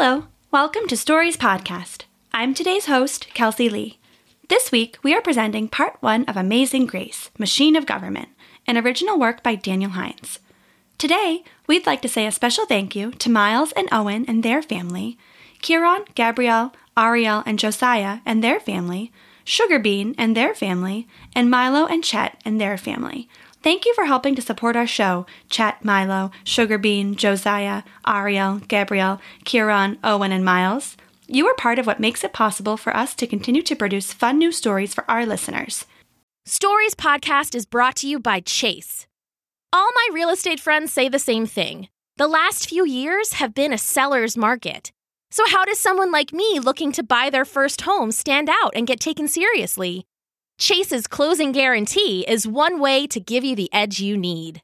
Hello, welcome to Stories Podcast. I'm today's host, Kelsey Lee. This week, we are presenting part one of Amazing Grace Machine of Government, an original work by Daniel Hines. Today, we'd like to say a special thank you to Miles and Owen and their family, Kieran, Gabrielle, Ariel, and Josiah and their family, Sugarbean and their family, and Milo and Chet and their family. Thank you for helping to support our show, Chet, Milo, Sugarbean, Josiah, Ariel, Gabriel, Kieran, Owen, and Miles. You are part of what makes it possible for us to continue to produce fun new stories for our listeners. Stories Podcast is brought to you by Chase. All my real estate friends say the same thing. The last few years have been a seller's market. So, how does someone like me looking to buy their first home stand out and get taken seriously? Chase's closing guarantee is one way to give you the edge you need.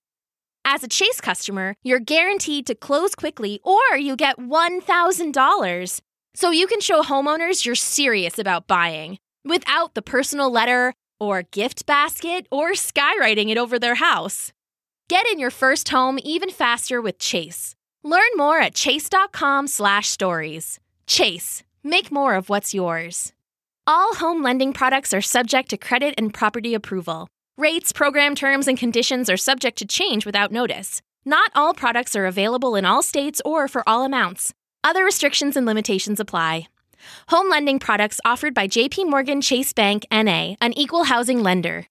As a Chase customer, you're guaranteed to close quickly or you get $1,000. So you can show homeowners you're serious about buying without the personal letter or gift basket or skywriting it over their house. Get in your first home even faster with Chase. Learn more at chase.com/stories. Chase, make more of what's yours. All home lending products are subject to credit and property approval. Rates, program terms, and conditions are subject to change without notice. Not all products are available in all states or for all amounts. Other restrictions and limitations apply. Home lending products offered by JP Morgan Chase Bank NA, an equal housing lender.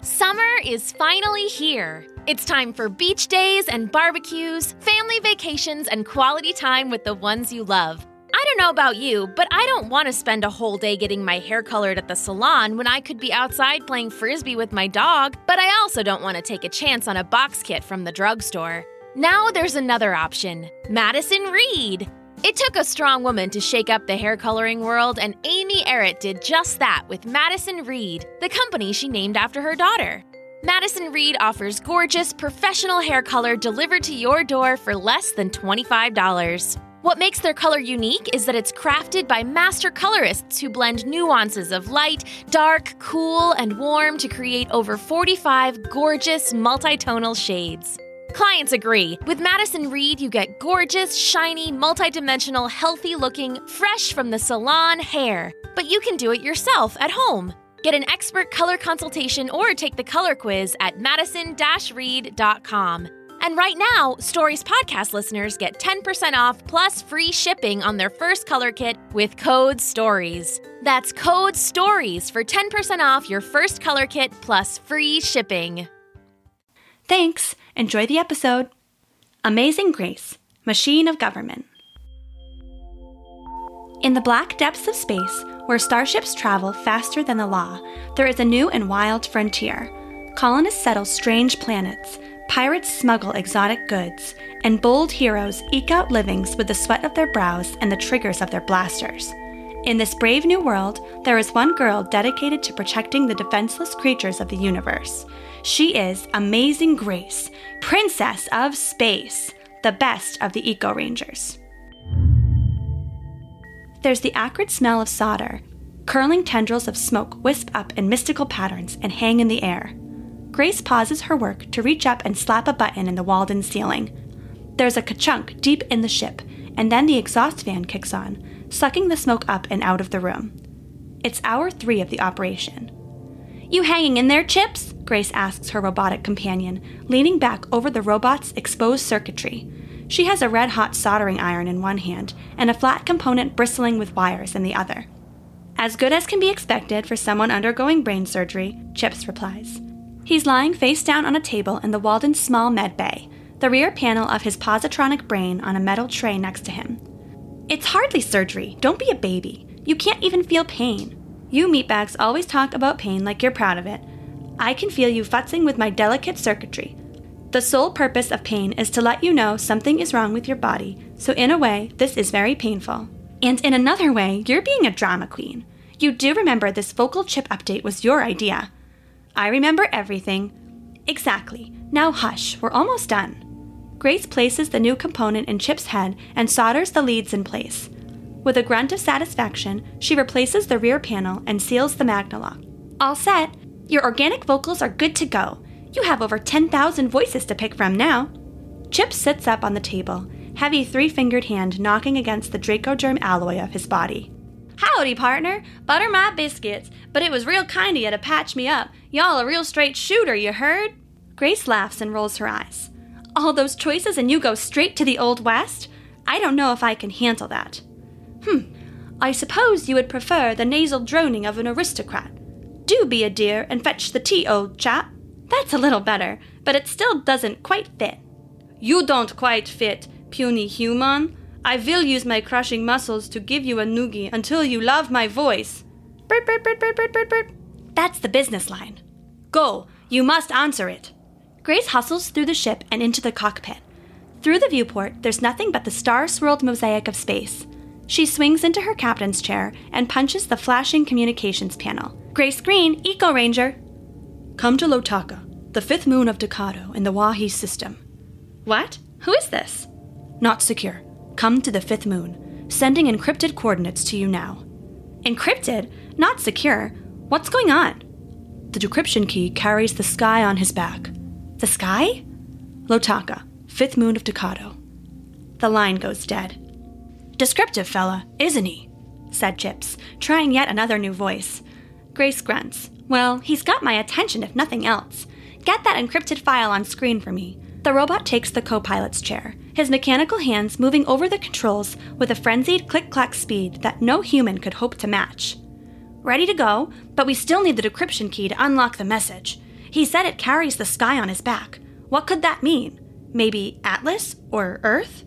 Summer is finally here. It's time for beach days and barbecues, family vacations, and quality time with the ones you love. I don't know about you, but I don't want to spend a whole day getting my hair colored at the salon when I could be outside playing frisbee with my dog, but I also don't want to take a chance on a box kit from the drugstore. Now there's another option Madison Reed. It took a strong woman to shake up the hair coloring world, and Amy Errett did just that with Madison Reed, the company she named after her daughter. Madison Reed offers gorgeous, professional hair color delivered to your door for less than $25. What makes their color unique is that it's crafted by master colorists who blend nuances of light, dark, cool, and warm to create over 45 gorgeous multitonal shades. Clients agree. With Madison Reed, you get gorgeous, shiny, multidimensional, healthy looking, fresh from the salon hair. But you can do it yourself at home. Get an expert color consultation or take the color quiz at madison reed.com. And right now, Stories podcast listeners get 10% off plus free shipping on their first color kit with code STORIES. That's code STORIES for 10% off your first color kit plus free shipping. Thanks. Enjoy the episode. Amazing Grace Machine of Government. In the black depths of space, where starships travel faster than the law, there is a new and wild frontier. Colonists settle strange planets Pirates smuggle exotic goods, and bold heroes eke out livings with the sweat of their brows and the triggers of their blasters. In this brave new world, there is one girl dedicated to protecting the defenseless creatures of the universe. She is Amazing Grace, Princess of Space, the best of the Eco Rangers. There's the acrid smell of solder. Curling tendrils of smoke wisp up in mystical patterns and hang in the air. Grace pauses her work to reach up and slap a button in the Walden ceiling. There's a ka-chunk deep in the ship, and then the exhaust fan kicks on, sucking the smoke up and out of the room. It's hour three of the operation. You hanging in there, Chips? Grace asks her robotic companion, leaning back over the robot's exposed circuitry. She has a red hot soldering iron in one hand and a flat component bristling with wires in the other. As good as can be expected for someone undergoing brain surgery, Chips replies. He's lying face down on a table in the Walden small med bay, the rear panel of his positronic brain on a metal tray next to him. It's hardly surgery. Don't be a baby. You can't even feel pain. You meatbags always talk about pain like you're proud of it. I can feel you futzing with my delicate circuitry. The sole purpose of pain is to let you know something is wrong with your body, so in a way, this is very painful. And in another way, you're being a drama queen. You do remember this vocal chip update was your idea. I remember everything. Exactly. Now hush, we're almost done. Grace places the new component in Chip's head and solders the leads in place. With a grunt of satisfaction, she replaces the rear panel and seals the Magnalock. All set. Your organic vocals are good to go. You have over 10,000 voices to pick from now. Chip sits up on the table, heavy three fingered hand knocking against the Dracoderm alloy of his body. Howdy, partner. Butter my biscuits. But it was real kind of you to patch me up. Y'all a real straight shooter, you heard? Grace laughs and rolls her eyes. All those choices and you go straight to the Old West? I don't know if I can handle that. Hmm, I suppose you would prefer the nasal droning of an aristocrat. Do be a dear and fetch the tea, old chap. That's a little better, but it still doesn't quite fit. You don't quite fit, puny human. I will use my crushing muscles to give you a noogie until you love my voice. Bert, bert, bert, bert, bert, bert, bert. That's the business line. Go, you must answer it. Grace hustles through the ship and into the cockpit. Through the viewport, there's nothing but the star swirled mosaic of space. She swings into her captain's chair and punches the flashing communications panel. Grace Green, Eco Ranger. Come to Lotaka, the fifth moon of Dakato in the Wahi system. What? Who is this? Not secure. Come to the fifth moon. Sending encrypted coordinates to you now. Encrypted? Not secure. What's going on? The decryption key carries the sky on his back. The sky? Lotaka, fifth moon of Dakato. The line goes dead. Descriptive fella, isn't he? said Chips, trying yet another new voice. Grace grunts. Well, he's got my attention if nothing else. Get that encrypted file on screen for me. The robot takes the co pilot's chair, his mechanical hands moving over the controls with a frenzied click clack speed that no human could hope to match. Ready to go, but we still need the decryption key to unlock the message. He said it carries the sky on his back. What could that mean? Maybe Atlas or Earth?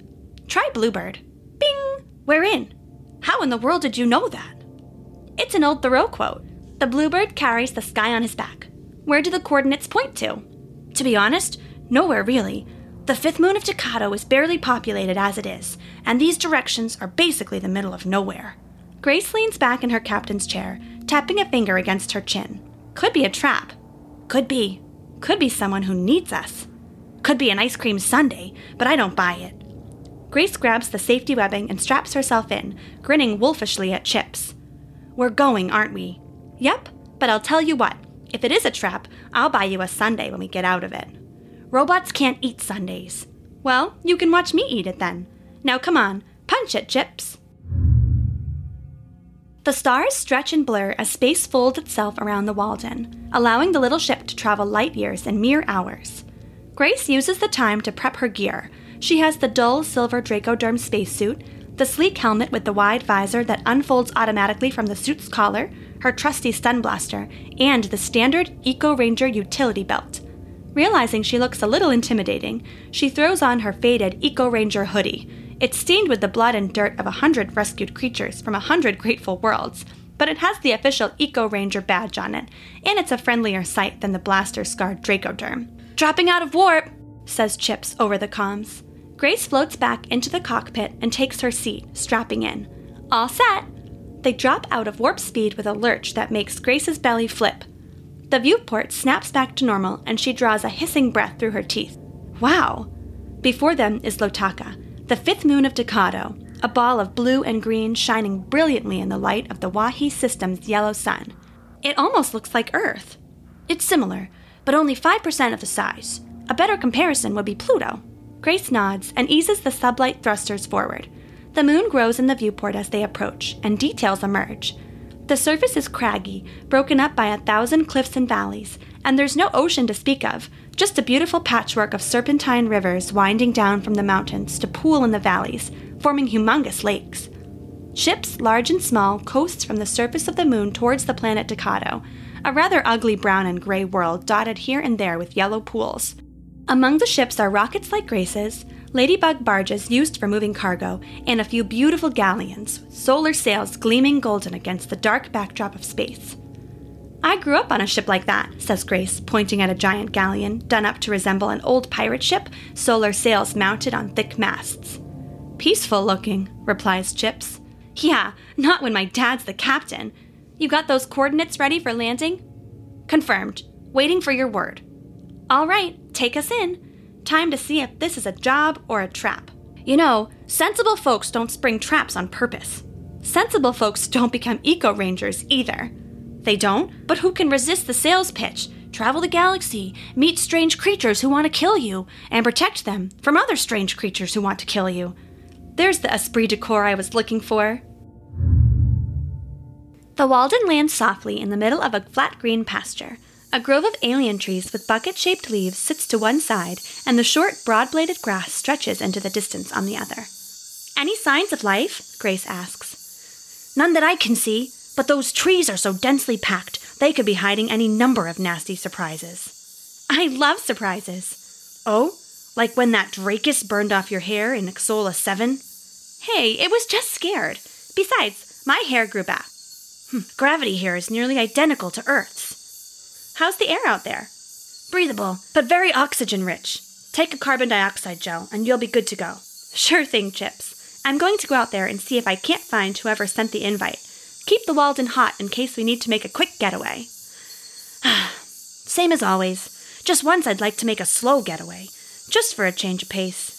Try Bluebird. Bing! We're in. How in the world did you know that? It's an old Thoreau quote. The bluebird carries the sky on his back. Where do the coordinates point to? To be honest, nowhere really. The fifth moon of Dakato is barely populated as it is, and these directions are basically the middle of nowhere. Grace leans back in her captain's chair, tapping a finger against her chin. Could be a trap. Could be. Could be someone who needs us. Could be an ice cream sundae, but I don't buy it. Grace grabs the safety webbing and straps herself in, grinning wolfishly at Chips. We're going, aren't we? Yep, but I'll tell you what. If it is a trap, I'll buy you a sundae when we get out of it. Robots can't eat sundaes. Well, you can watch me eat it then. Now come on, punch it, Chips. The stars stretch and blur as space folds itself around the Walden, allowing the little ship to travel light years in mere hours. Grace uses the time to prep her gear, she has the dull silver Dracoderm spacesuit, the sleek helmet with the wide visor that unfolds automatically from the suit's collar, her trusty stun blaster, and the standard Eco Ranger utility belt. Realizing she looks a little intimidating, she throws on her faded Eco Ranger hoodie. It's stained with the blood and dirt of a hundred rescued creatures from a hundred grateful worlds, but it has the official Eco Ranger badge on it, and it's a friendlier sight than the blaster scarred Dracoderm. Dropping out of warp, says Chips over the comms. Grace floats back into the cockpit and takes her seat, strapping in. All set! They drop out of warp speed with a lurch that makes Grace's belly flip. The viewport snaps back to normal and she draws a hissing breath through her teeth. Wow! Before them is Lotaka, the fifth moon of Dakato, a ball of blue and green shining brilliantly in the light of the Wahi system's yellow sun. It almost looks like Earth. It's similar, but only 5% of the size. A better comparison would be Pluto. Grace nods and eases the sublight thrusters forward. The moon grows in the viewport as they approach, and details emerge. The surface is craggy, broken up by a thousand cliffs and valleys, and there's no ocean to speak of, just a beautiful patchwork of serpentine rivers winding down from the mountains to pool in the valleys, forming humongous lakes. Ships, large and small, coast from the surface of the moon towards the planet Dakato, a rather ugly brown and gray world dotted here and there with yellow pools. Among the ships are rockets like Grace's, ladybug barges used for moving cargo, and a few beautiful galleons, solar sails gleaming golden against the dark backdrop of space. I grew up on a ship like that, says Grace, pointing at a giant galleon done up to resemble an old pirate ship, solar sails mounted on thick masts. Peaceful looking, replies Chips. Yeah, not when my dad's the captain. You got those coordinates ready for landing? Confirmed. Waiting for your word. All right, take us in. Time to see if this is a job or a trap. You know, sensible folks don't spring traps on purpose. Sensible folks don't become eco rangers either. They don't, but who can resist the sales pitch? travel the galaxy, meet strange creatures who want to kill you, and protect them from other strange creatures who want to kill you. There's the esprit de corps I was looking for. The Walden lands softly in the middle of a flat green pasture. A grove of alien trees with bucket shaped leaves sits to one side, and the short, broad bladed grass stretches into the distance on the other. Any signs of life? Grace asks. None that I can see, but those trees are so densely packed they could be hiding any number of nasty surprises. I love surprises. Oh, like when that Drakus burned off your hair in Xsolla 7? Hey, it was just scared. Besides, my hair grew back. Hm, gravity here is nearly identical to Earth's. How's the air out there? Breathable, but very oxygen rich. Take a carbon dioxide gel, and you'll be good to go. Sure thing, Chips. I'm going to go out there and see if I can't find whoever sent the invite. Keep the Walden hot in case we need to make a quick getaway. Same as always. Just once I'd like to make a slow getaway, just for a change of pace.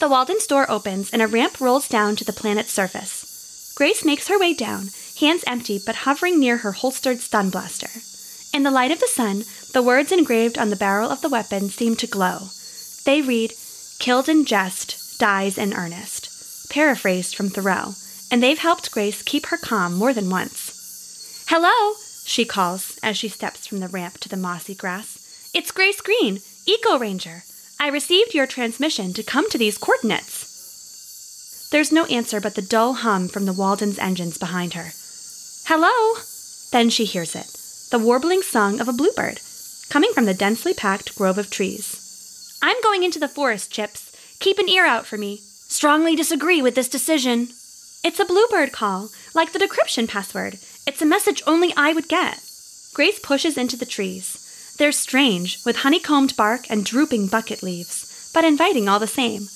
The Walden's door opens and a ramp rolls down to the planet's surface. Grace makes her way down, hands empty but hovering near her holstered stun blaster. In the light of the sun, the words engraved on the barrel of the weapon seem to glow. They read, Killed in jest, dies in earnest, paraphrased from Thoreau and they've helped Grace keep her calm more than once. Hello, she calls as she steps from the ramp to the mossy grass. It's Grace Green, Eco Ranger. I received your transmission to come to these coordinates. There's no answer but the dull hum from the Walden's engines behind her. Hello! Then she hears it the warbling song of a bluebird, coming from the densely packed grove of trees. I'm going into the forest, Chips. Keep an ear out for me. Strongly disagree with this decision. It's a bluebird call, like the decryption password. It's a message only I would get. Grace pushes into the trees. They're strange, with honeycombed bark and drooping bucket leaves, but inviting all the same.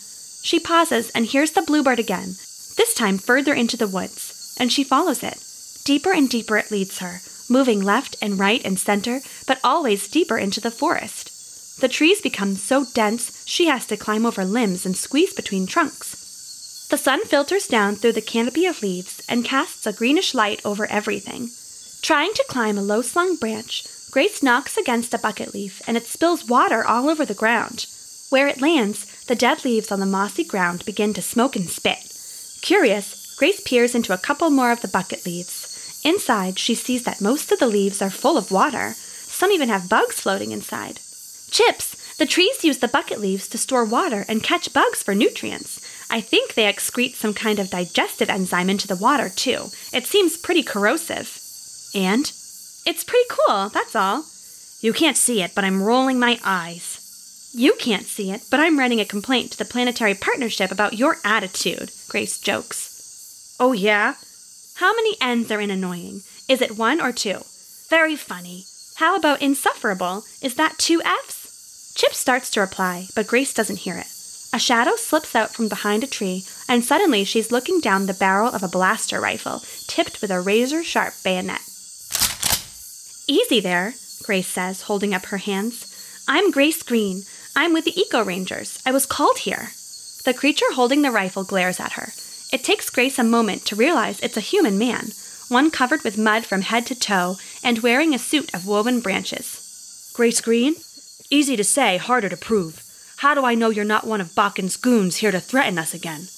She pauses and hears the bluebird again, this time further into the woods, and she follows it. Deeper and deeper it leads her, moving left and right and center, but always deeper into the forest. The trees become so dense she has to climb over limbs and squeeze between trunks. The sun filters down through the canopy of leaves and casts a greenish light over everything. Trying to climb a low slung branch, Grace knocks against a bucket leaf and it spills water all over the ground. Where it lands, the dead leaves on the mossy ground begin to smoke and spit. Curious, Grace peers into a couple more of the bucket leaves. Inside, she sees that most of the leaves are full of water. Some even have bugs floating inside. Chips! The trees use the bucket leaves to store water and catch bugs for nutrients. I think they excrete some kind of digestive enzyme into the water, too. It seems pretty corrosive. And? It's pretty cool, that's all. You can't see it, but I'm rolling my eyes. You can't see it, but I'm writing a complaint to the Planetary Partnership about your attitude, Grace jokes. Oh, yeah? How many N's are in annoying? Is it one or two? Very funny. How about insufferable? Is that two F's? Chip starts to reply, but Grace doesn't hear it. A shadow slips out from behind a tree, and suddenly she's looking down the barrel of a blaster rifle, tipped with a razor sharp bayonet. Easy there, Grace says, holding up her hands. I'm Grace Green. I'm with the Eco Rangers. I was called here. The creature holding the rifle glares at her. It takes Grace a moment to realize it's a human man, one covered with mud from head to toe and wearing a suit of woven branches. Grace Green? Easy to say, harder to prove. How do I know you're not one of Bakken's goons here to threaten us again?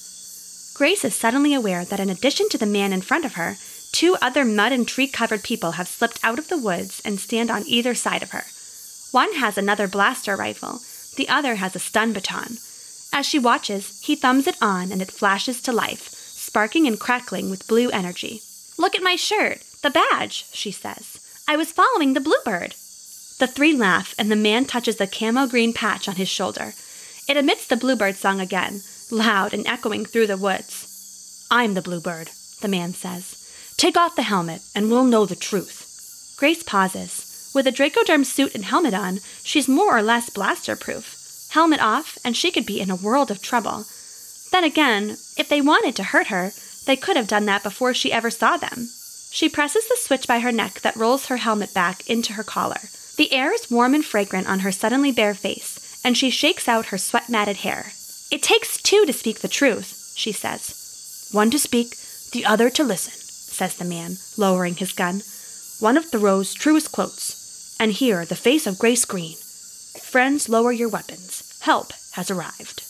Grace is suddenly aware that in addition to the man in front of her, two other mud and tree covered people have slipped out of the woods and stand on either side of her. One has another blaster rifle, the other has a stun baton. As she watches, he thumbs it on and it flashes to life, sparking and crackling with blue energy. Look at my shirt, the badge, she says. I was following the bluebird. The three laugh, and the man touches the camo green patch on his shoulder. It emits the bluebird song again, loud and echoing through the woods. I'm the bluebird, the man says. Take off the helmet, and we'll know the truth. Grace pauses. With a Dracoderm suit and helmet on, she's more or less blaster proof. Helmet off, and she could be in a world of trouble. Then again, if they wanted to hurt her, they could have done that before she ever saw them. She presses the switch by her neck that rolls her helmet back into her collar. The air is warm and fragrant on her suddenly bare face, and she shakes out her sweat matted hair. It takes two to speak the truth, she says. One to speak, the other to listen, says the man, lowering his gun. one of Thoreau's truest quotes. And here, the face of Grace Green. Friends, lower your weapons. Help has arrived.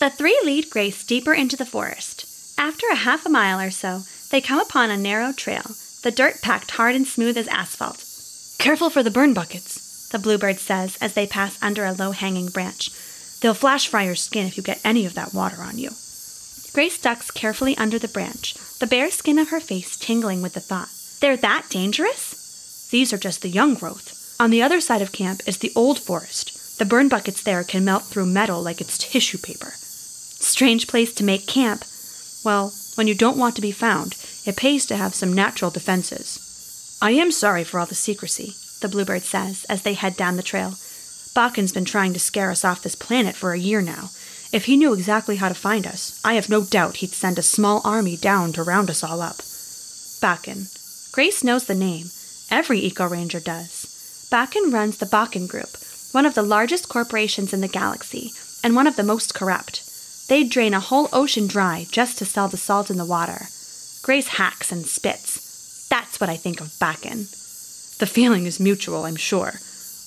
The three lead Grace deeper into the forest. After a half a mile or so, they come upon a narrow trail, the dirt packed hard and smooth as asphalt. Careful for the burn buckets, the bluebird says as they pass under a low hanging branch. They'll flash fry your skin if you get any of that water on you. Grace ducks carefully under the branch, the bare skin of her face tingling with the thought. They're that dangerous? These are just the young growth. On the other side of camp is the old forest. The burn buckets there can melt through metal like it's tissue paper. Strange place to make camp. Well, when you don't want to be found, it pays to have some natural defenses. I am sorry for all the secrecy, the bluebird says as they head down the trail. Bakken's been trying to scare us off this planet for a year now. If he knew exactly how to find us, I have no doubt he'd send a small army down to round us all up. Bakken. Grace knows the name. Every eco ranger does. Bakken runs the Bakken Group, one of the largest corporations in the galaxy, and one of the most corrupt. They'd drain a whole ocean dry just to sell the salt in the water. Grace hacks and spits. That's what I think of Bakken. The feeling is mutual, I'm sure.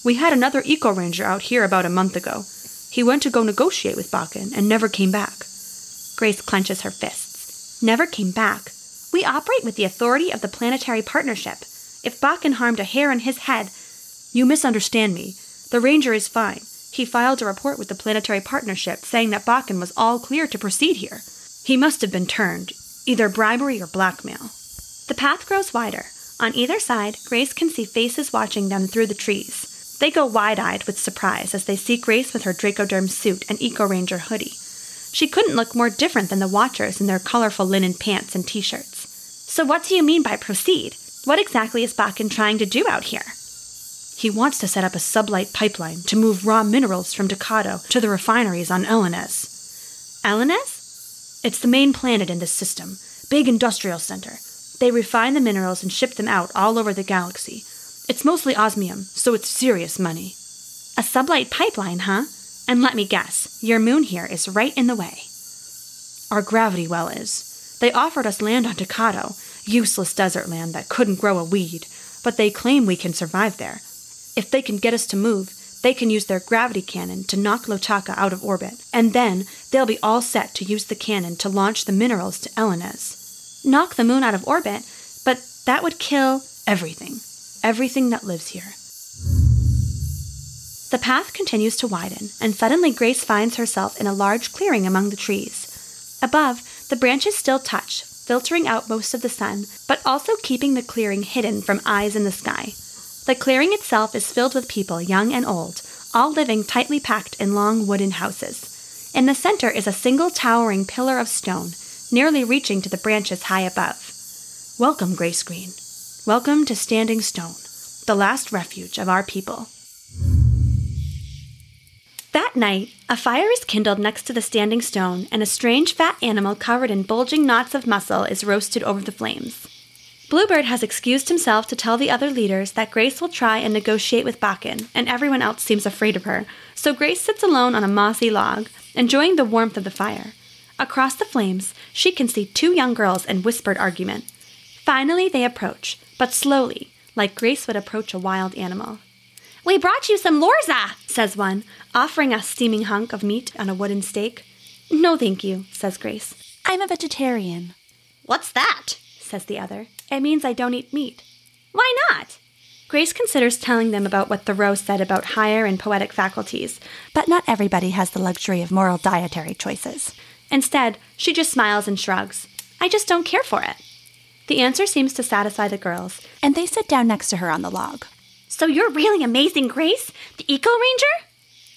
We had another eco ranger out here about a month ago. He went to go negotiate with Bakken and never came back. Grace clenches her fists. Never came back. We operate with the authority of the Planetary Partnership. If Bakken harmed a hair on his head, you misunderstand me. The ranger is fine. He filed a report with the Planetary Partnership saying that Bakken was all clear to proceed here. He must have been turned, either bribery or blackmail. The path grows wider. On either side, Grace can see faces watching them through the trees. They go wide eyed with surprise as they see Grace with her Dracoderm suit and Eco Ranger hoodie. She couldn't look more different than the watchers in their colorful linen pants and t shirts. So, what do you mean by proceed? What exactly is Bakken trying to do out here? He wants to set up a sublight pipeline to move raw minerals from Dakato to the refineries on Elenes. Elenes? It's the main planet in this system, big industrial center. They refine the minerals and ship them out all over the galaxy. It's mostly osmium, so it's serious money. A sublight pipeline, huh? And let me guess, your moon here is right in the way. Our gravity well is. They offered us land on Dakato, useless desert land that couldn't grow a weed, but they claim we can survive there. If they can get us to move, they can use their gravity cannon to knock Lotaka out of orbit, and then they'll be all set to use the cannon to launch the minerals to Elenes. Knock the moon out of orbit, but that would kill everything. Everything that lives here. The path continues to widen, and suddenly Grace finds herself in a large clearing among the trees. Above, the branches still touch, filtering out most of the sun, but also keeping the clearing hidden from eyes in the sky. The clearing itself is filled with people, young and old, all living tightly packed in long wooden houses. In the center is a single towering pillar of stone, nearly reaching to the branches high above. Welcome, Grace Green. Welcome to Standing Stone, the last refuge of our people. That night, a fire is kindled next to the standing stone, and a strange fat animal covered in bulging knots of muscle is roasted over the flames. Bluebird has excused himself to tell the other leaders that Grace will try and negotiate with Bakken, and everyone else seems afraid of her, so Grace sits alone on a mossy log, enjoying the warmth of the fire. Across the flames, she can see two young girls in whispered argument. Finally, they approach, but slowly, like Grace would approach a wild animal. We brought you some lorza, says one, offering a steaming hunk of meat on a wooden stake. No, thank you, says Grace. I'm a vegetarian. What's that? Says the other. It means I don't eat meat. Why not? Grace considers telling them about what Thoreau said about higher and poetic faculties, but not everybody has the luxury of moral dietary choices. Instead, she just smiles and shrugs. I just don't care for it. The answer seems to satisfy the girls, and they sit down next to her on the log. So you're really amazing, Grace? The Eco Ranger?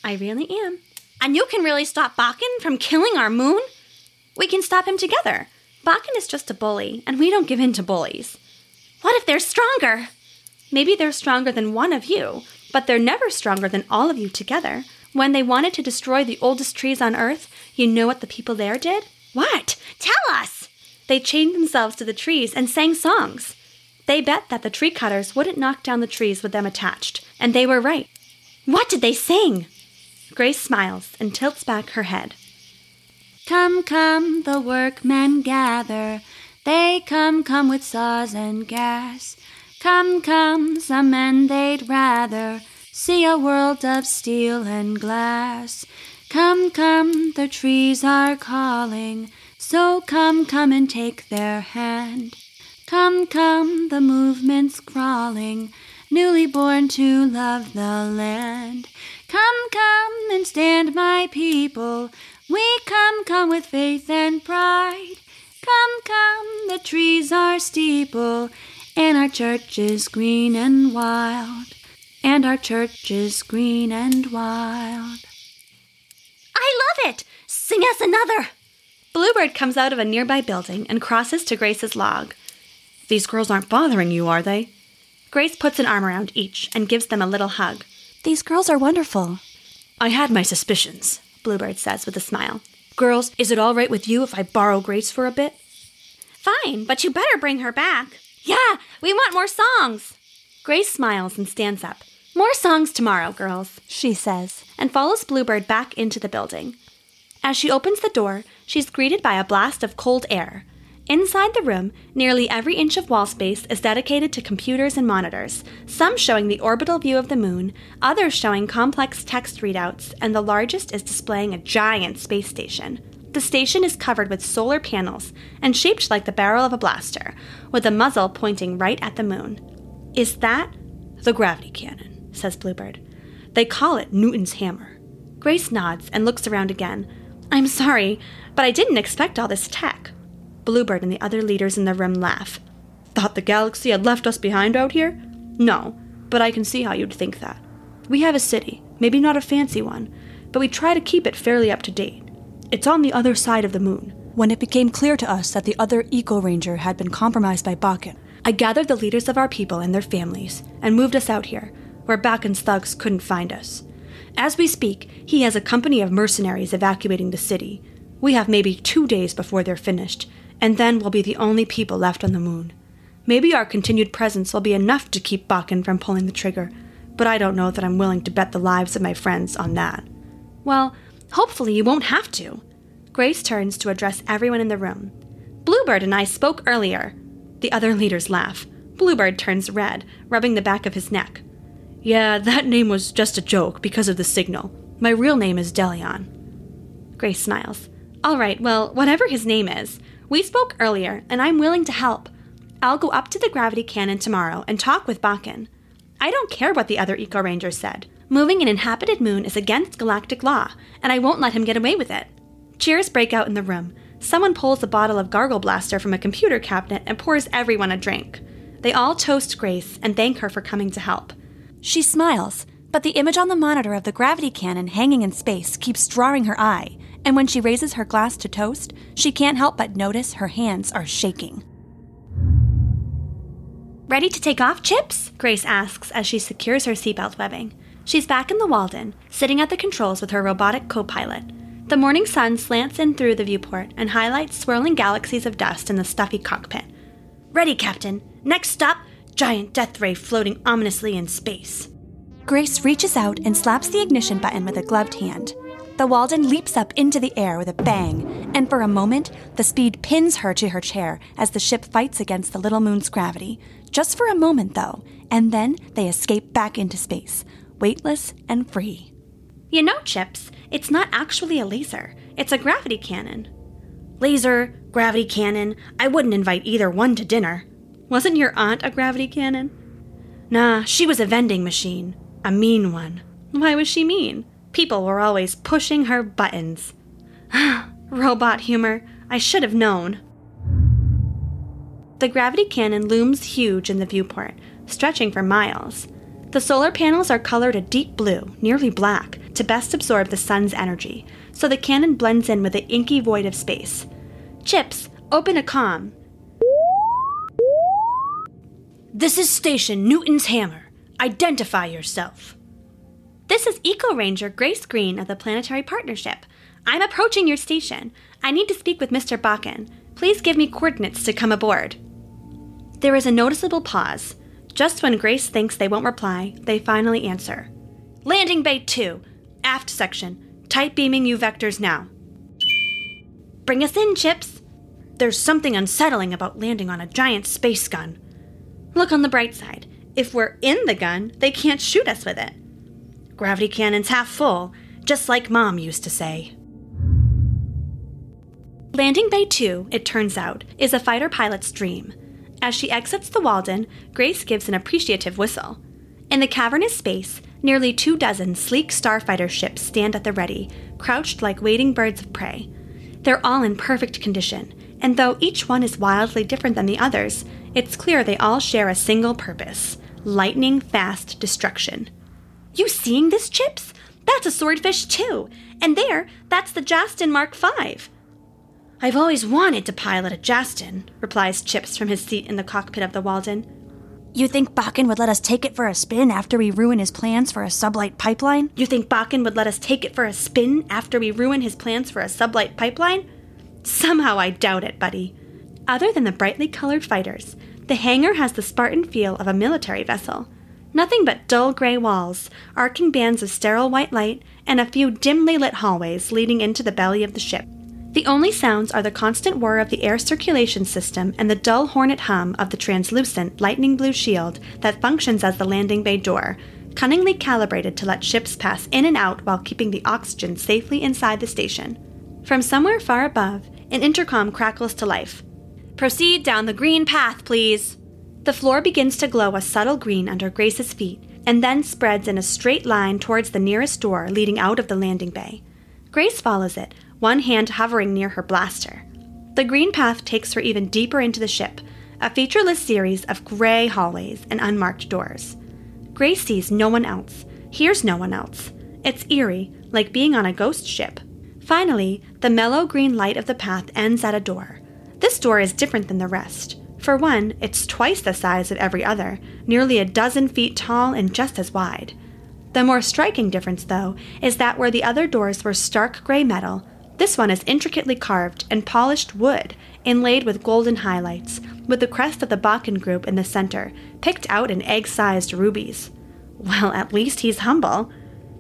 I really am. And you can really stop Bakken from killing our moon? We can stop him together. Bakken is just a bully, and we don't give in to bullies. What if they're stronger? Maybe they're stronger than one of you, but they're never stronger than all of you together. When they wanted to destroy the oldest trees on Earth, you know what the people there did? What? Tell us! They chained themselves to the trees and sang songs. They bet that the tree cutters wouldn't knock down the trees with them attached, and they were right. What did they sing? Grace smiles and tilts back her head. Come, come, the workmen gather. They come, come with saws and gas. Come, come, some men they'd rather see a world of steel and glass. Come, come, the trees are calling, so come, come and take their hand. Come, come, the movement's crawling, newly born to love the land. Come, come and stand, my people. We come, come with faith and pride. Come, come, the trees are steeple, and our church is green and wild. And our church is green and wild. I love it! Sing us another! Bluebird comes out of a nearby building and crosses to Grace's log. These girls aren't bothering you, are they? Grace puts an arm around each and gives them a little hug. These girls are wonderful. I had my suspicions, Bluebird says with a smile. Girls, is it all right with you if I borrow Grace for a bit? Fine, but you better bring her back. Yeah, we want more songs. Grace smiles and stands up. More songs tomorrow, girls, she says, and follows Bluebird back into the building. As she opens the door, she's greeted by a blast of cold air. Inside the room, nearly every inch of wall space is dedicated to computers and monitors, some showing the orbital view of the moon, others showing complex text readouts, and the largest is displaying a giant space station. The station is covered with solar panels and shaped like the barrel of a blaster, with the muzzle pointing right at the moon. Is that the gravity cannon? says Bluebird. They call it Newton's hammer. Grace nods and looks around again. I'm sorry, but I didn't expect all this tech. Bluebird and the other leaders in the room laugh. Thought the galaxy had left us behind out here? No, but I can see how you'd think that. We have a city, maybe not a fancy one, but we try to keep it fairly up to date. It's on the other side of the moon. When it became clear to us that the other Eco Ranger had been compromised by Bakken, I gathered the leaders of our people and their families and moved us out here, where Bakken's thugs couldn't find us. As we speak, he has a company of mercenaries evacuating the city. We have maybe two days before they're finished, and then we'll be the only people left on the moon. Maybe our continued presence will be enough to keep Bakken from pulling the trigger, but I don't know that I'm willing to bet the lives of my friends on that. Well, hopefully you won't have to. Grace turns to address everyone in the room. Bluebird and I spoke earlier. The other leaders laugh. Bluebird turns red, rubbing the back of his neck. Yeah, that name was just a joke because of the signal. My real name is Delion. Grace smiles. All right, well, whatever his name is, we spoke earlier, and I'm willing to help. I'll go up to the gravity cannon tomorrow and talk with Bakken. I don't care what the other Eco Rangers said. Moving an inhabited moon is against galactic law, and I won't let him get away with it. Cheers break out in the room. Someone pulls a bottle of Gargle Blaster from a computer cabinet and pours everyone a drink. They all toast Grace and thank her for coming to help. She smiles, but the image on the monitor of the gravity cannon hanging in space keeps drawing her eye, and when she raises her glass to toast, she can't help but notice her hands are shaking. Ready to take off, Chips? Grace asks as she secures her seatbelt webbing. She's back in the Walden, sitting at the controls with her robotic co pilot. The morning sun slants in through the viewport and highlights swirling galaxies of dust in the stuffy cockpit. Ready, Captain. Next stop, giant death ray floating ominously in space. Grace reaches out and slaps the ignition button with a gloved hand. The Walden leaps up into the air with a bang, and for a moment, the speed pins her to her chair as the ship fights against the little moon's gravity. Just for a moment, though, and then they escape back into space, weightless and free. You know, Chips, it's not actually a laser, it's a gravity cannon. Laser, gravity cannon, I wouldn't invite either one to dinner. Wasn't your aunt a gravity cannon? Nah, she was a vending machine. A mean one. Why was she mean? People were always pushing her buttons. Robot humor. I should have known. The gravity cannon looms huge in the viewport, stretching for miles. The solar panels are colored a deep blue, nearly black, to best absorb the sun's energy, so the cannon blends in with the inky void of space. Chips, open a com. This is Station Newton's Hammer. Identify yourself. This is Eco Ranger Grace Green of the Planetary Partnership. I'm approaching your station. I need to speak with Mr. Bakken. Please give me coordinates to come aboard. There is a noticeable pause. Just when Grace thinks they won't reply, they finally answer. Landing Bay 2, aft section. Tight beaming you vectors now. Bring us in, Chips. There's something unsettling about landing on a giant space gun. Look on the bright side. If we're in the gun, they can't shoot us with it. Gravity cannon's half full, just like Mom used to say. Landing Bay 2, it turns out, is a fighter pilot's dream. As she exits the Walden, Grace gives an appreciative whistle. In the cavernous space, nearly two dozen sleek starfighter ships stand at the ready, crouched like waiting birds of prey. They're all in perfect condition, and though each one is wildly different than the others, it's clear they all share a single purpose lightning fast destruction. You seeing this, Chips? That's a swordfish, too. And there, that's the Jastin Mark V. I've always wanted to pilot a Jastin, replies Chips from his seat in the cockpit of the Walden. You think Bakken would let us take it for a spin after we ruin his plans for a sublight pipeline? You think Bakken would let us take it for a spin after we ruin his plans for a sublight pipeline? Somehow I doubt it, buddy. Other than the brightly colored fighters, the hangar has the Spartan feel of a military vessel. Nothing but dull gray walls, arcing bands of sterile white light, and a few dimly lit hallways leading into the belly of the ship. The only sounds are the constant whir of the air circulation system and the dull hornet hum of the translucent lightning blue shield that functions as the landing bay door, cunningly calibrated to let ships pass in and out while keeping the oxygen safely inside the station. From somewhere far above, an intercom crackles to life. Proceed down the green path, please. The floor begins to glow a subtle green under Grace's feet and then spreads in a straight line towards the nearest door leading out of the landing bay. Grace follows it, one hand hovering near her blaster. The green path takes her even deeper into the ship, a featureless series of gray hallways and unmarked doors. Grace sees no one else, hears no one else. It's eerie, like being on a ghost ship. Finally, the mellow green light of the path ends at a door. This door is different than the rest. For one, it's twice the size of every other, nearly a dozen feet tall and just as wide. The more striking difference, though, is that where the other doors were stark gray metal, this one is intricately carved and polished wood, inlaid with golden highlights, with the crest of the Bakken group in the center, picked out in egg sized rubies. Well, at least he's humble.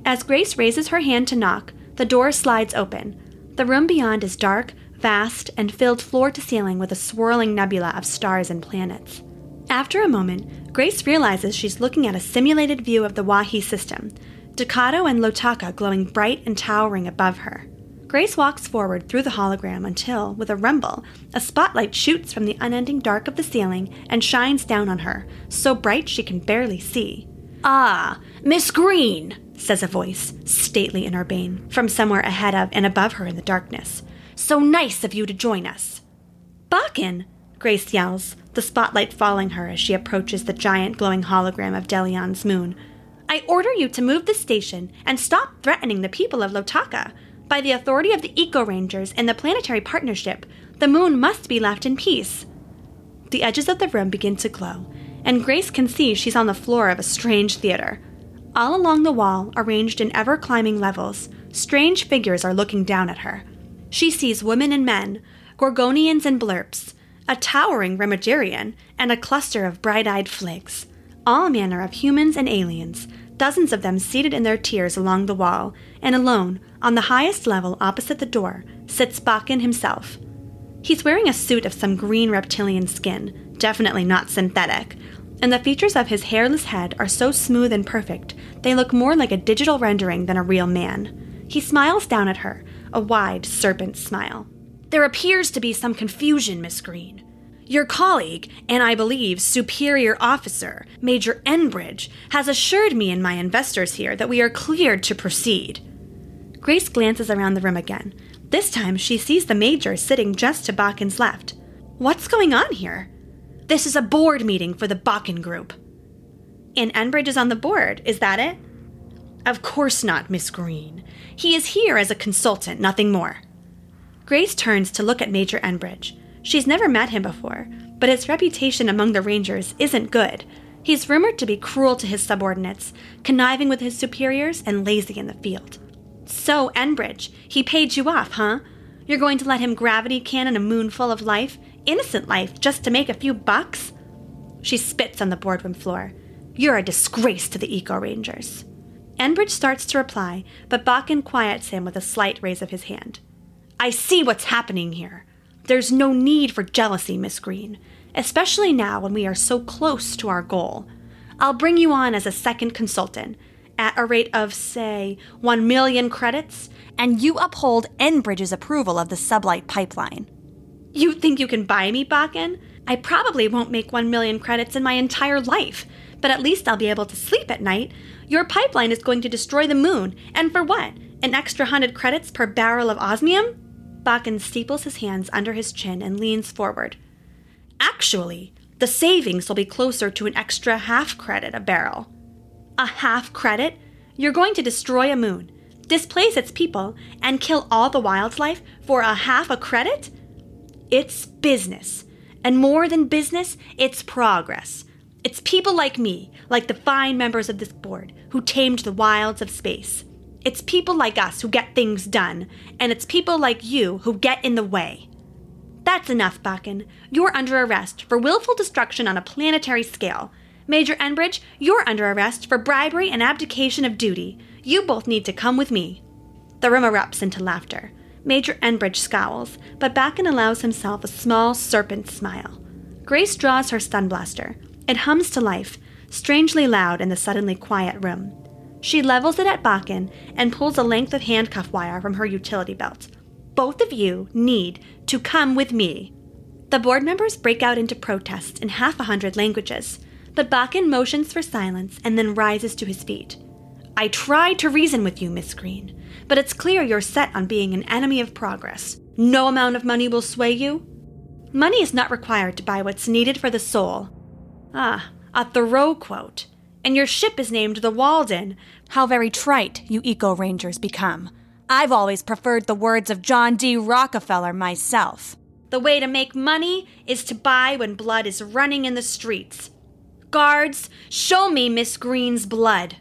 As Grace raises her hand to knock, the door slides open. The room beyond is dark, vast, and filled floor to ceiling with a swirling nebula of stars and planets. After a moment, Grace realizes she's looking at a simulated view of the Wahi system, Dakato and Lotaka glowing bright and towering above her. Grace walks forward through the hologram until, with a rumble, a spotlight shoots from the unending dark of the ceiling and shines down on her, so bright she can barely see. Ah, Miss Green, says a voice, stately and urbane, from somewhere ahead of and above her in the darkness. So nice of you to join us. Bakken, Grace yells, the spotlight falling her as she approaches the giant glowing hologram of Delion's moon. I order you to move the station and stop threatening the people of Lotaka. By the authority of the Eco Rangers and the Planetary Partnership, the moon must be left in peace. The edges of the room begin to glow, and Grace can see she's on the floor of a strange theater. All along the wall, arranged in ever climbing levels, strange figures are looking down at her. She sees women and men, Gorgonians and blurps, a towering Remagerian, and a cluster of bright eyed fligs. All manner of humans and aliens, dozens of them seated in their tiers along the wall, and alone, on the highest level opposite the door, sits Bakken himself. He's wearing a suit of some green reptilian skin, definitely not synthetic, and the features of his hairless head are so smooth and perfect they look more like a digital rendering than a real man. He smiles down at her, a wide serpent smile. There appears to be some confusion, Miss Green. Your colleague, and I believe superior officer, Major Enbridge, has assured me and my investors here that we are cleared to proceed. Grace glances around the room again. This time she sees the Major sitting just to Bakken's left. What's going on here? This is a board meeting for the Bakken Group. And Enbridge is on the board, is that it? Of course not, Miss Green. He is here as a consultant, nothing more. Grace turns to look at Major Enbridge. She's never met him before, but his reputation among the Rangers isn't good. He's rumored to be cruel to his subordinates, conniving with his superiors, and lazy in the field. So, Enbridge, he paid you off, huh? You're going to let him gravity cannon a moon full of life, innocent life, just to make a few bucks? She spits on the boardroom floor. You're a disgrace to the Eco Rangers. Enbridge starts to reply, but Bakken quiets him with a slight raise of his hand. I see what's happening here. There's no need for jealousy, Miss Green, especially now when we are so close to our goal. I'll bring you on as a second consultant at a rate of, say, 1 million credits. And you uphold Enbridge's approval of the sublight pipeline. You think you can buy me, Bakken? I probably won't make 1 million credits in my entire life, but at least I'll be able to sleep at night. Your pipeline is going to destroy the moon, and for what? An extra 100 credits per barrel of osmium? Bakken steeples his hands under his chin and leans forward. Actually, the savings will be closer to an extra half credit a barrel. A half credit? You're going to destroy a moon, displace its people, and kill all the wildlife for a half a credit? It's business. And more than business, it's progress. It's people like me, like the fine members of this board, who tamed the wilds of space. It's people like us who get things done, and it's people like you who get in the way. That's enough, Bakken. You're under arrest for willful destruction on a planetary scale. Major Enbridge, you're under arrest for bribery and abdication of duty. You both need to come with me. The room erupts into laughter. Major Enbridge scowls, but Bakken allows himself a small serpent smile. Grace draws her stun blaster. It hums to life, strangely loud in the suddenly quiet room. She levels it at Bakken and pulls a length of handcuff wire from her utility belt. Both of you need to come with me. The board members break out into protest in half a hundred languages, but Bakken motions for silence and then rises to his feet. I tried to reason with you, Miss Green, but it's clear you're set on being an enemy of progress. No amount of money will sway you. Money is not required to buy what's needed for the soul. Ah, a Thoreau quote. And your ship is named the Walden. How very trite you eco rangers become. I've always preferred the words of John D. Rockefeller myself. The way to make money is to buy when blood is running in the streets. Guards, show me Miss Green's blood.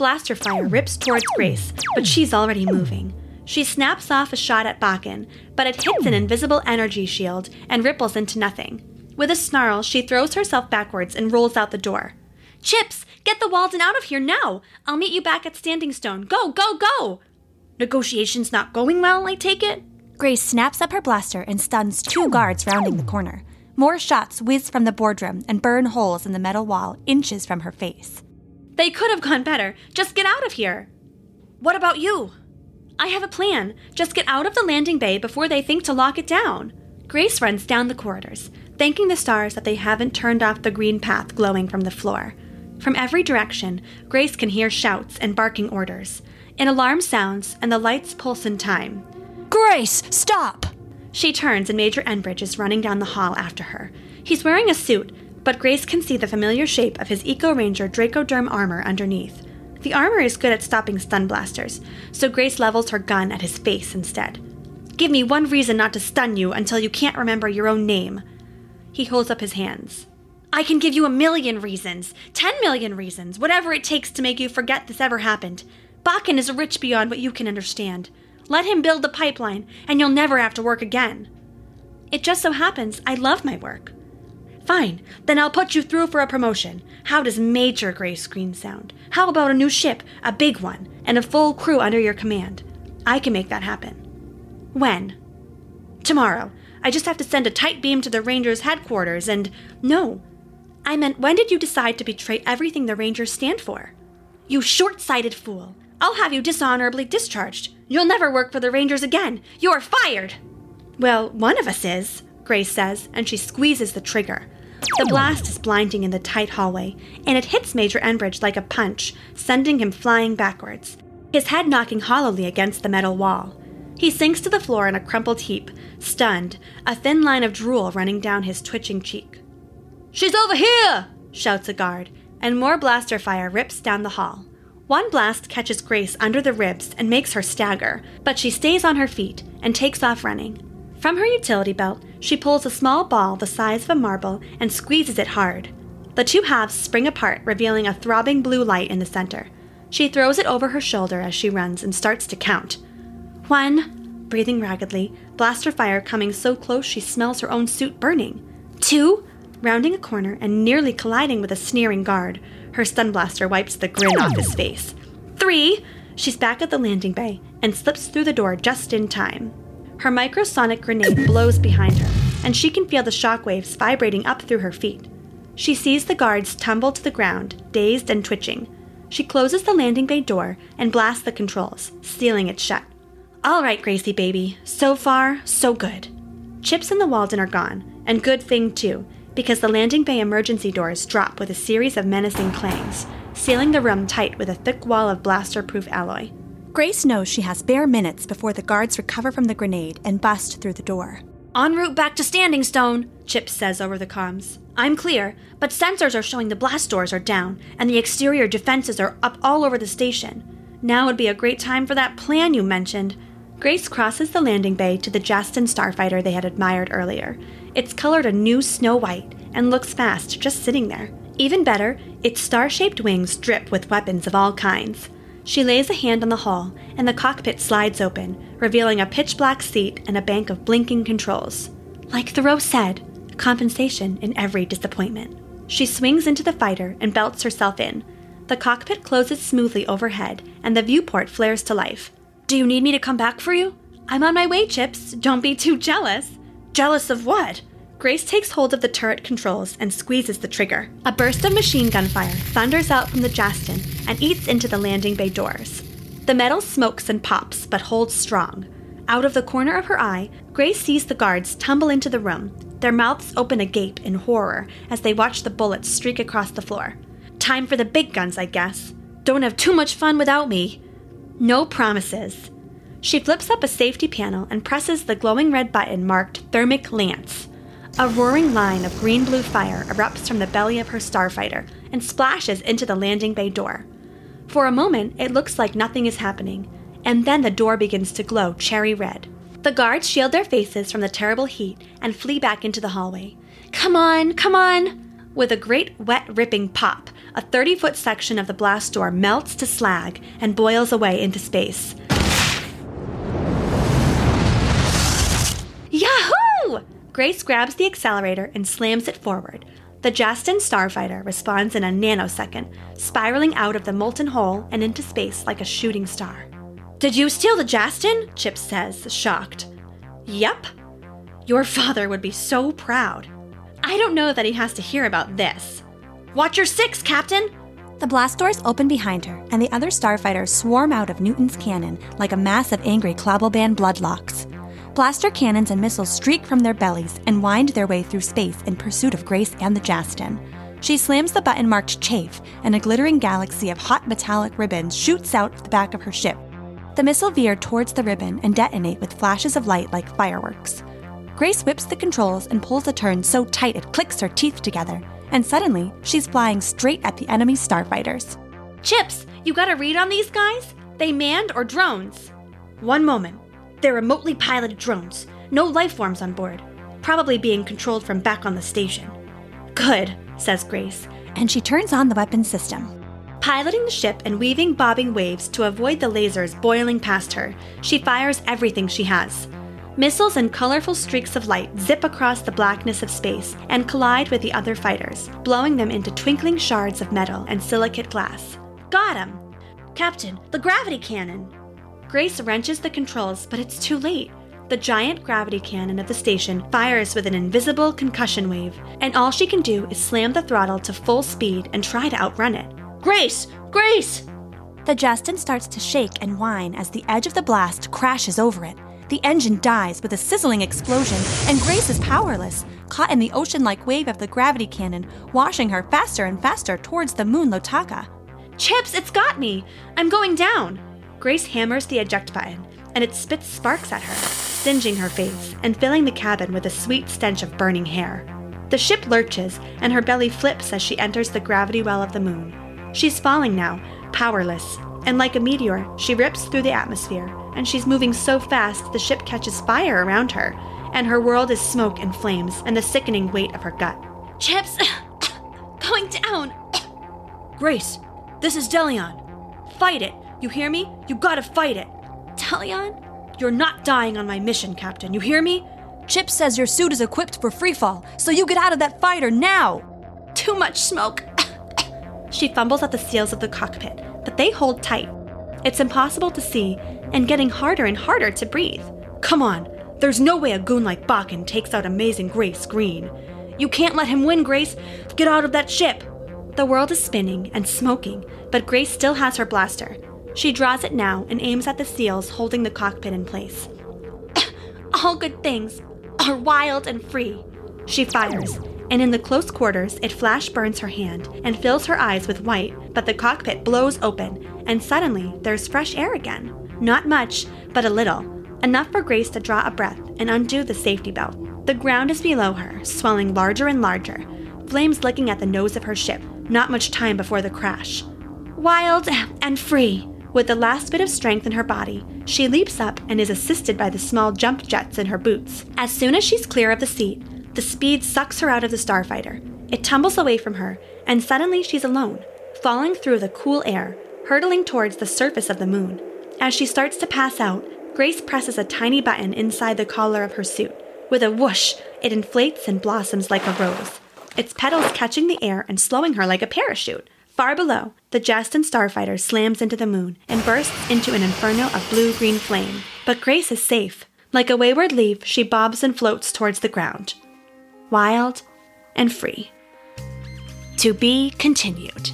Blaster fire rips towards Grace, but she's already moving. She snaps off a shot at Bakken, but it hits an invisible energy shield and ripples into nothing. With a snarl, she throws herself backwards and rolls out the door. Chips, get the Walden out of here now! I'll meet you back at Standing Stone. Go, go, go! Negotiations not going well, I take it? Grace snaps up her blaster and stuns two guards rounding the corner. More shots whiz from the boardroom and burn holes in the metal wall inches from her face. They could have gone better. Just get out of here. What about you? I have a plan. Just get out of the landing bay before they think to lock it down. Grace runs down the corridors, thanking the stars that they haven't turned off the green path glowing from the floor. From every direction, Grace can hear shouts and barking orders. An alarm sounds, and the lights pulse in time. Grace, stop! She turns, and Major Enbridge is running down the hall after her. He's wearing a suit, but Grace can see the familiar shape of his Eco Ranger Dracoderm armor underneath. The armor is good at stopping stun blasters, so Grace levels her gun at his face instead. Give me one reason not to stun you until you can't remember your own name. He holds up his hands. I can give you a million reasons, ten million reasons, whatever it takes to make you forget this ever happened. Bakken is rich beyond what you can understand. Let him build the pipeline, and you'll never have to work again. It just so happens I love my work. Fine, then I'll put you through for a promotion. How does Major Grace Green sound? How about a new ship, a big one, and a full crew under your command? I can make that happen. When? Tomorrow. I just have to send a tight beam to the Rangers' headquarters and. No. I meant, when did you decide to betray everything the Rangers stand for? You short sighted fool. I'll have you dishonorably discharged. You'll never work for the Rangers again. You're fired! Well, one of us is, Grace says, and she squeezes the trigger. The blast is blinding in the tight hallway, and it hits Major Enbridge like a punch, sending him flying backwards, his head knocking hollowly against the metal wall. He sinks to the floor in a crumpled heap, stunned, a thin line of drool running down his twitching cheek. She's over here! shouts a guard, and more blaster fire rips down the hall. One blast catches Grace under the ribs and makes her stagger, but she stays on her feet and takes off running. From her utility belt, she pulls a small ball the size of a marble and squeezes it hard. The two halves spring apart, revealing a throbbing blue light in the center. She throws it over her shoulder as she runs and starts to count. One, breathing raggedly, blaster fire coming so close she smells her own suit burning. Two, rounding a corner and nearly colliding with a sneering guard, her stun blaster wipes the grin off his face. Three! She's back at the landing bay and slips through the door just in time. Her microsonic grenade blows behind her, and she can feel the shockwaves vibrating up through her feet. She sees the guards tumble to the ground, dazed and twitching. She closes the landing bay door and blasts the controls, sealing it shut. All right, Gracie baby. So far, so good. Chips and the Walden are gone, and good thing too, because the landing bay emergency doors drop with a series of menacing clangs, sealing the room tight with a thick wall of blaster proof alloy. Grace knows she has bare minutes before the guards recover from the grenade and bust through the door. En route back to Standing Stone, Chips says over the comms. I'm clear, but sensors are showing the blast doors are down, and the exterior defenses are up all over the station. Now would be a great time for that plan you mentioned. Grace crosses the landing bay to the Justin starfighter they had admired earlier. It's colored a new snow white and looks fast just sitting there. Even better, its star shaped wings drip with weapons of all kinds. She lays a hand on the hull, and the cockpit slides open, revealing a pitch black seat and a bank of blinking controls. Like Thoreau said, compensation in every disappointment. She swings into the fighter and belts herself in. The cockpit closes smoothly overhead, and the viewport flares to life. Do you need me to come back for you? I'm on my way, Chips. Don't be too jealous. Jealous of what? Grace takes hold of the turret controls and squeezes the trigger. A burst of machine gun fire thunders out from the Justin and eats into the landing bay doors. The metal smokes and pops, but holds strong. Out of the corner of her eye, Grace sees the guards tumble into the room, their mouths open agape in horror as they watch the bullets streak across the floor. Time for the big guns, I guess. Don't have too much fun without me. No promises. She flips up a safety panel and presses the glowing red button marked Thermic Lance. A roaring line of green blue fire erupts from the belly of her starfighter and splashes into the landing bay door. For a moment, it looks like nothing is happening, and then the door begins to glow cherry red. The guards shield their faces from the terrible heat and flee back into the hallway. Come on, come on! With a great wet ripping pop, a 30 foot section of the blast door melts to slag and boils away into space. Grace grabs the accelerator and slams it forward. The Justin Starfighter responds in a nanosecond, spiraling out of the molten hole and into space like a shooting star. Did you steal the Justin? Chip says, shocked. Yep. Your father would be so proud. I don't know that he has to hear about this. Watch your six, Captain! The blast doors open behind her, and the other starfighters swarm out of Newton's cannon like a mass of angry Clobbleband bloodlocks. Blaster cannons and missiles streak from their bellies and wind their way through space in pursuit of Grace and the Justin. She slams the button marked Chaff, and a glittering galaxy of hot metallic ribbons shoots out of the back of her ship. The missile veer towards the ribbon and detonate with flashes of light like fireworks. Grace whips the controls and pulls a turn so tight it clicks her teeth together, and suddenly she's flying straight at the enemy starfighters. Chips, you got a read on these guys? They manned or drones? One moment. They're remotely piloted drones, no life forms on board, probably being controlled from back on the station. Good, says Grace, and she turns on the weapon system. Piloting the ship and weaving bobbing waves to avoid the lasers boiling past her, she fires everything she has. Missiles and colorful streaks of light zip across the blackness of space and collide with the other fighters, blowing them into twinkling shards of metal and silicate glass. Got him! Captain, the gravity cannon! Grace wrenches the controls, but it's too late. The giant gravity cannon of the station fires with an invisible concussion wave, and all she can do is slam the throttle to full speed and try to outrun it. Grace! Grace! The Justin starts to shake and whine as the edge of the blast crashes over it. The engine dies with a sizzling explosion, and Grace is powerless, caught in the ocean like wave of the gravity cannon, washing her faster and faster towards the moon Lotaka. Chips, it's got me! I'm going down! Grace hammers the eject button, and it spits sparks at her, singeing her face and filling the cabin with a sweet stench of burning hair. The ship lurches, and her belly flips as she enters the gravity well of the moon. She's falling now, powerless, and like a meteor, she rips through the atmosphere, and she's moving so fast the ship catches fire around her, and her world is smoke and flames and the sickening weight of her gut. Chips, going down. Grace, this is Delion. Fight it. You hear me? You gotta fight it. Delion? You're not dying on my mission, Captain. You hear me? Chip says your suit is equipped for freefall, so you get out of that fighter now! Too much smoke. she fumbles at the seals of the cockpit, but they hold tight. It's impossible to see, and getting harder and harder to breathe. Come on, There's no way a goon like Bakken takes out Amazing Grace Green. You can't let him win, Grace. Get out of that ship. The world is spinning and smoking, but Grace still has her blaster. She draws it now and aims at the seals holding the cockpit in place. All good things are wild and free. She fires, and in the close quarters, it flash burns her hand and fills her eyes with white, but the cockpit blows open, and suddenly there's fresh air again. Not much, but a little. Enough for Grace to draw a breath and undo the safety belt. The ground is below her, swelling larger and larger, flames licking at the nose of her ship, not much time before the crash. Wild and free. With the last bit of strength in her body, she leaps up and is assisted by the small jump jets in her boots. As soon as she's clear of the seat, the speed sucks her out of the starfighter. It tumbles away from her, and suddenly she's alone, falling through the cool air, hurtling towards the surface of the moon. As she starts to pass out, Grace presses a tiny button inside the collar of her suit. With a whoosh, it inflates and blossoms like a rose, its petals catching the air and slowing her like a parachute. Far below, the Justin starfighter slams into the moon and bursts into an inferno of blue green flame. But Grace is safe. Like a wayward leaf, she bobs and floats towards the ground wild, and free. To be continued.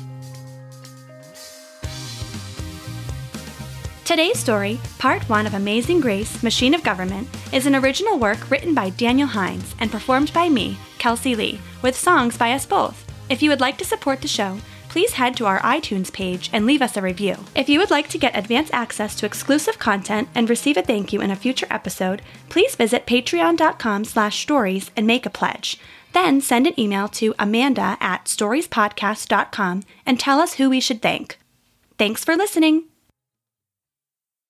Today's story, part one of Amazing Grace Machine of Government, is an original work written by Daniel Hines and performed by me, Kelsey Lee, with songs by us both. If you would like to support the show, please head to our iTunes page and leave us a review. If you would like to get advance access to exclusive content and receive a thank you in a future episode, please visit patreon.com slash stories and make a pledge. Then send an email to amanda at storiespodcast.com and tell us who we should thank. Thanks for listening.